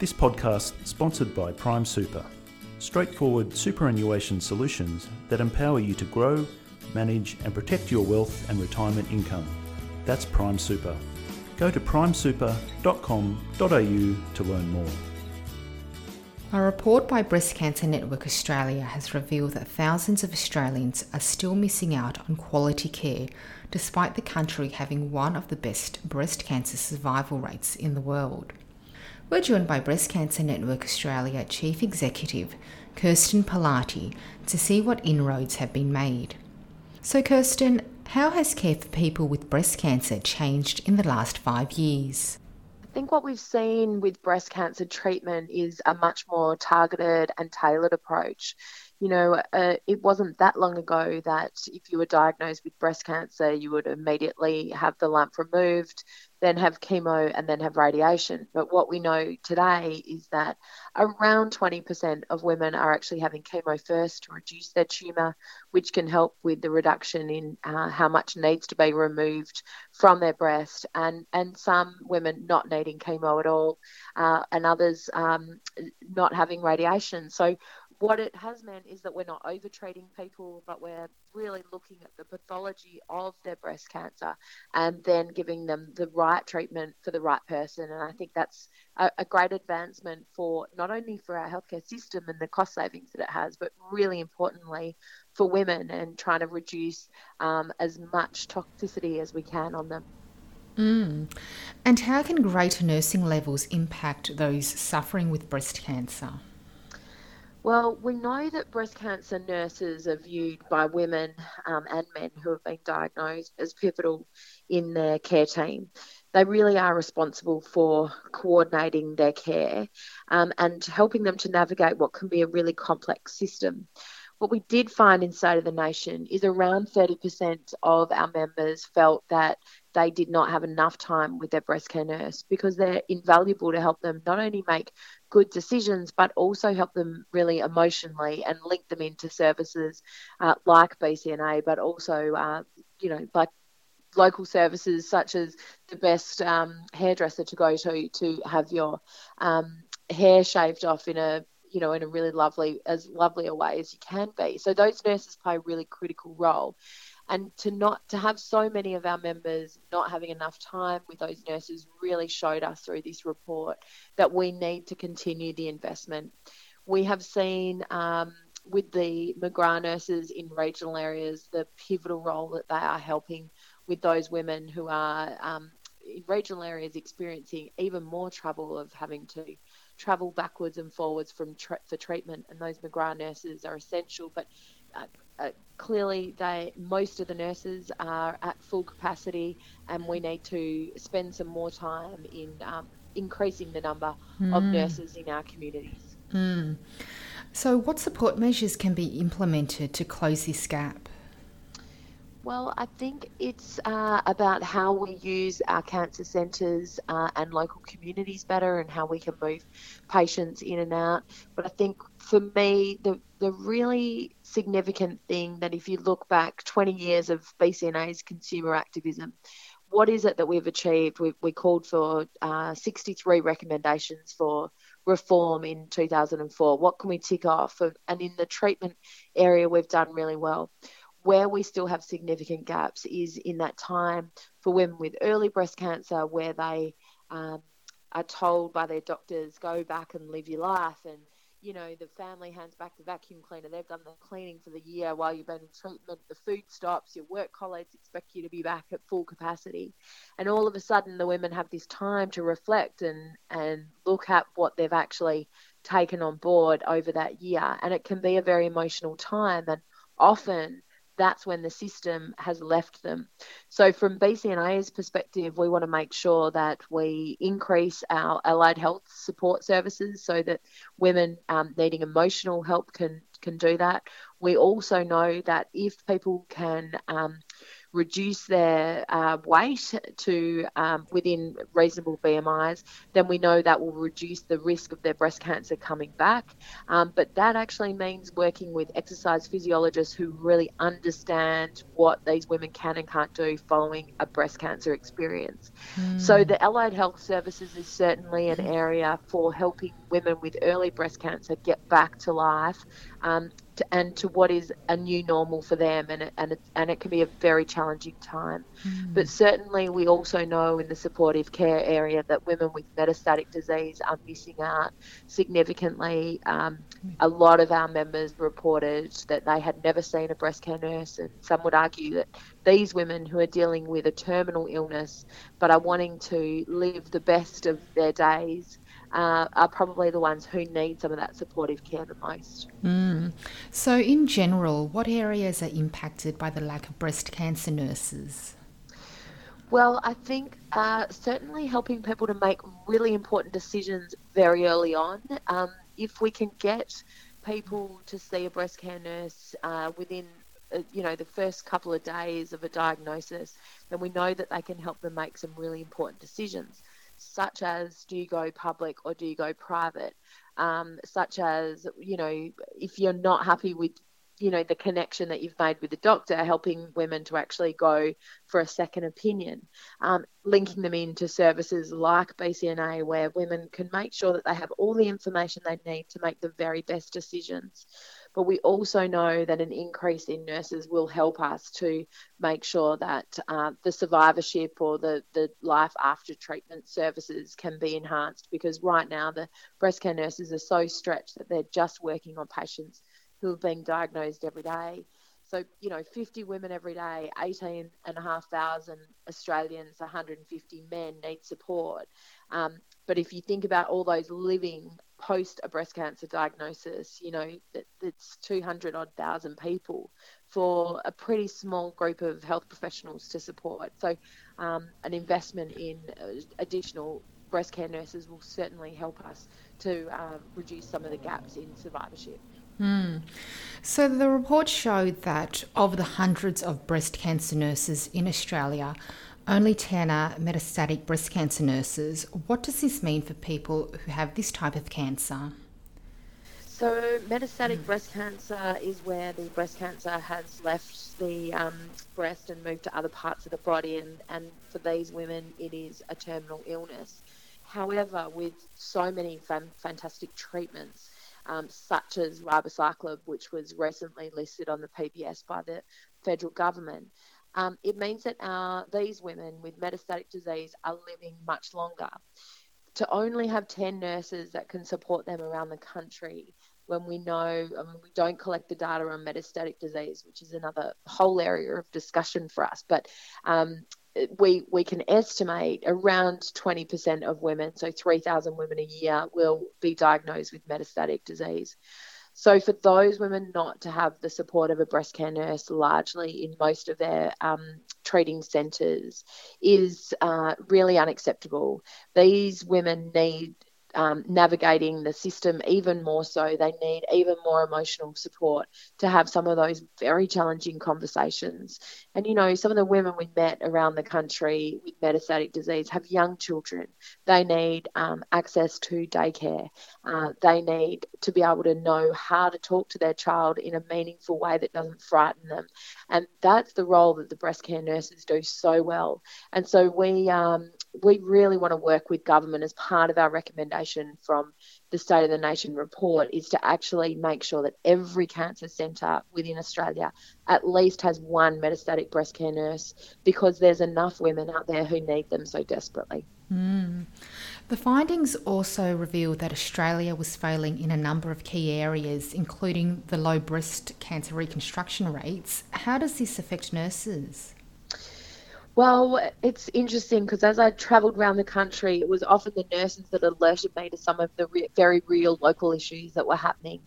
This podcast sponsored by Prime Super. Straightforward superannuation solutions that empower you to grow, manage and protect your wealth and retirement income. That's Prime Super. Go to primesuper.com.au to learn more. A report by Breast Cancer Network Australia has revealed that thousands of Australians are still missing out on quality care despite the country having one of the best breast cancer survival rates in the world. We're joined by Breast Cancer Network Australia Chief Executive Kirsten Pilatti to see what inroads have been made. So, Kirsten, how has care for people with breast cancer changed in the last five years? I think what we've seen with breast cancer treatment is a much more targeted and tailored approach. You know, uh, it wasn't that long ago that if you were diagnosed with breast cancer, you would immediately have the lump removed, then have chemo, and then have radiation. But what we know today is that around 20% of women are actually having chemo first to reduce their tumour, which can help with the reduction in uh, how much needs to be removed from their breast, and, and some women not needing chemo at all, uh, and others um, not having radiation. So what it has meant is that we're not over treating people, but we're really looking at the pathology of their breast cancer and then giving them the right treatment for the right person. And I think that's a, a great advancement for not only for our healthcare system and the cost savings that it has, but really importantly for women and trying to reduce um, as much toxicity as we can on them. Mm. And how can greater nursing levels impact those suffering with breast cancer? Well, we know that breast cancer nurses are viewed by women um, and men who have been diagnosed as pivotal in their care team. They really are responsible for coordinating their care um, and helping them to navigate what can be a really complex system. What we did find in State of the Nation is around 30% of our members felt that they did not have enough time with their breast care nurse because they're invaluable to help them not only make good decisions but also help them really emotionally and link them into services uh, like BCNA but also uh, you know like local services such as the best um, hairdresser to go to to have your um, hair shaved off in a you know in a really lovely as lovely a way as you can be. So those nurses play a really critical role and to not to have so many of our members not having enough time with those nurses really showed us through this report that we need to continue the investment. We have seen um, with the McGrath nurses in regional areas the pivotal role that they are helping with those women who are um, in regional areas experiencing even more trouble of having to travel backwards and forwards from tra- for treatment. And those McGrath nurses are essential but uh, uh, clearly they most of the nurses are at full capacity and we need to spend some more time in um, increasing the number mm. of nurses in our communities. Mm. So what support measures can be implemented to close this gap? Well, I think it's uh, about how we use our cancer centres uh, and local communities better and how we can move patients in and out. But I think for me, the, the really significant thing that if you look back 20 years of BCNA's consumer activism, what is it that we've achieved? We, we called for uh, 63 recommendations for reform in 2004. What can we tick off? And in the treatment area, we've done really well where we still have significant gaps is in that time for women with early breast cancer where they um, are told by their doctors go back and live your life. And you know the family hands back the vacuum cleaner. They've done the cleaning for the year while you've been in treatment. The food stops. Your work colleagues expect you to be back at full capacity. And all of a sudden the women have this time to reflect and and look at what they've actually taken on board over that year. And it can be a very emotional time. And often that's when the system has left them. So, from BCNA's perspective, we want to make sure that we increase our allied health support services so that women um, needing emotional help can can do that. We also know that if people can um, reduce their uh, weight to um, within reasonable BMIs, then we know that will reduce the risk of their breast cancer coming back. Um, but that actually means working with exercise physiologists who really understand what these women can and can't do following a breast cancer experience. Mm. So the Allied Health Services is certainly an area for helping women with early breast cancer get back to life um, to, and to what is a new normal for them, and it, and it, and it can be a very challenging time. Mm. But certainly, we also know in the supportive care area that women with metastatic disease are missing out significantly. Um, a lot of our members reported that they had never seen a breast care nurse, and some would argue that these women who are dealing with a terminal illness but are wanting to live the best of their days uh, are probably the ones who need some of that supportive care the most. Mm. So, in general, what areas are impacted by the lack of breast cancer nurses? Well, I think uh, certainly helping people to make really important decisions very early on. Um, if we can get people to see a breast care nurse uh, within uh, you know the first couple of days of a diagnosis then we know that they can help them make some really important decisions such as do you go public or do you go private, um, such as, you know, if you're not happy with, you know, the connection that you've made with the doctor, helping women to actually go for a second opinion, um, linking them into services like BCNA where women can make sure that they have all the information they need to make the very best decisions. But we also know that an increase in nurses will help us to make sure that uh, the survivorship or the, the life after treatment services can be enhanced because right now the breast care nurses are so stretched that they're just working on patients who are being diagnosed every day. So, you know, 50 women every day, 18,500 Australians, 150 men need support. Um, but if you think about all those living post a breast cancer diagnosis, you know, that, it's 200 odd thousand people for a pretty small group of health professionals to support. So, um, an investment in uh, additional breast care nurses will certainly help us to uh, reduce some of the gaps in survivorship. Mm. So, the report showed that of the hundreds of breast cancer nurses in Australia, only 10 are metastatic breast cancer nurses. What does this mean for people who have this type of cancer? So, metastatic breast cancer is where the breast cancer has left the um, breast and moved to other parts of the body, and, and for these women, it is a terminal illness. However, with so many fan- fantastic treatments, um, such as ribociclib, which was recently listed on the PBS by the federal government, um, it means that our, these women with metastatic disease are living much longer. To only have 10 nurses that can support them around the country when we know I mean, we don't collect the data on metastatic disease, which is another whole area of discussion for us. But um, we we can estimate around 20% of women, so 3,000 women a year, will be diagnosed with metastatic disease. So for those women not to have the support of a breast care nurse, largely in most of their um, treating centres, is uh, really unacceptable. These women need um, navigating the system even more so. They need even more emotional support to have some of those very challenging conversations. And, you know, some of the women we met around the country with metastatic disease have young children. They need um, access to daycare. Uh, they need to be able to know how to talk to their child in a meaningful way that doesn't frighten them. And that's the role that the breast care nurses do so well. And so we, um, we really want to work with government as part of our recommendation from the State of the Nation report is to actually make sure that every cancer centre within Australia at least has one metastatic breast care nurse because there's enough women out there who need them so desperately. Mm. The findings also revealed that Australia was failing in a number of key areas, including the low breast cancer reconstruction rates. How does this affect nurses? Well, it's interesting because as I travelled around the country, it was often the nurses that alerted me to some of the re- very real local issues that were happening.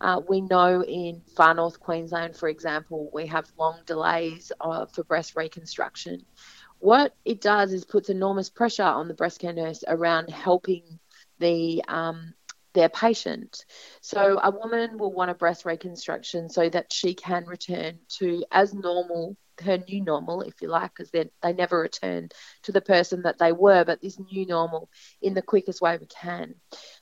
Uh, we know in far north Queensland, for example, we have long delays uh, for breast reconstruction. What it does is puts enormous pressure on the breast care nurse around helping the um, their patient. So a woman will want a breast reconstruction so that she can return to as normal her new normal, if you like, because they they never return to the person that they were, but this new normal in the quickest way we can.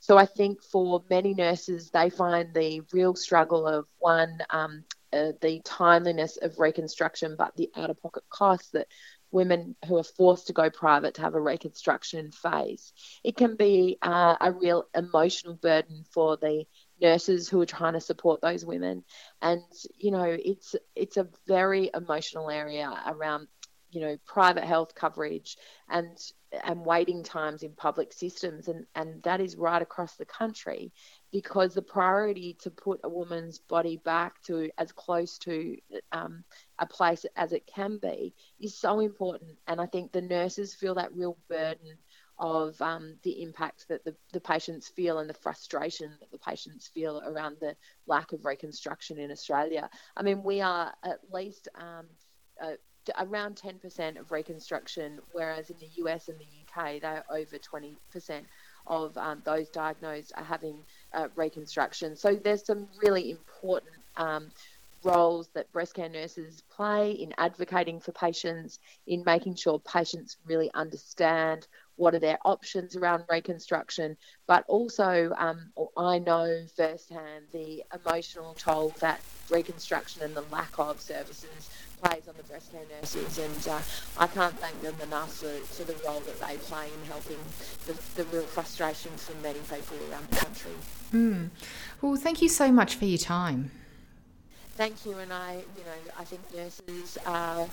So I think for many nurses, they find the real struggle of one. Um, uh, the timeliness of reconstruction, but the out of pocket costs that women who are forced to go private to have a reconstruction phase. It can be uh, a real emotional burden for the nurses who are trying to support those women, and you know it's it's a very emotional area around you know private health coverage and and waiting times in public systems. And and that is right across the country because the priority to put a woman's body back to as close to um, a place as it can be is so important. And i think the nurses feel that real burden of um, the impact that the, the patients feel and the frustration that the patients feel around the lack of reconstruction in Australia. I mean, we are at least um, uh, around 10% of reconstruction, whereas in the US and the UK, they're over 20% of um, those diagnosed are having uh, reconstruction. So there's some really important um, roles that breast care nurses play in advocating for patients, in making sure patients really understand what are their options around reconstruction, but also um, I know firsthand the emotional toll that reconstruction and the lack of services plays on the breast care nurses, and uh, I can't thank them enough for, for the role that they play in helping the, the real frustrations for many people around the country. Mm. Well, thank you so much for your time. Thank you, and I, you know, I think nurses uh,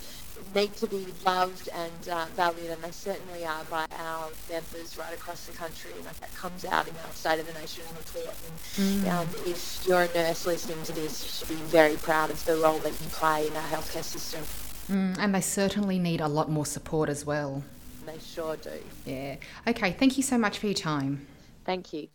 need to be loved and uh, valued, and they certainly are by our members right across the country, and that comes out in our State of the Nation report. And, mm. um, if you're a nurse listening to this, you should be very proud of the role that you play in our healthcare system. Mm, and they certainly need a lot more support as well. They sure do. Yeah. Okay, thank you so much for your time. Thank you.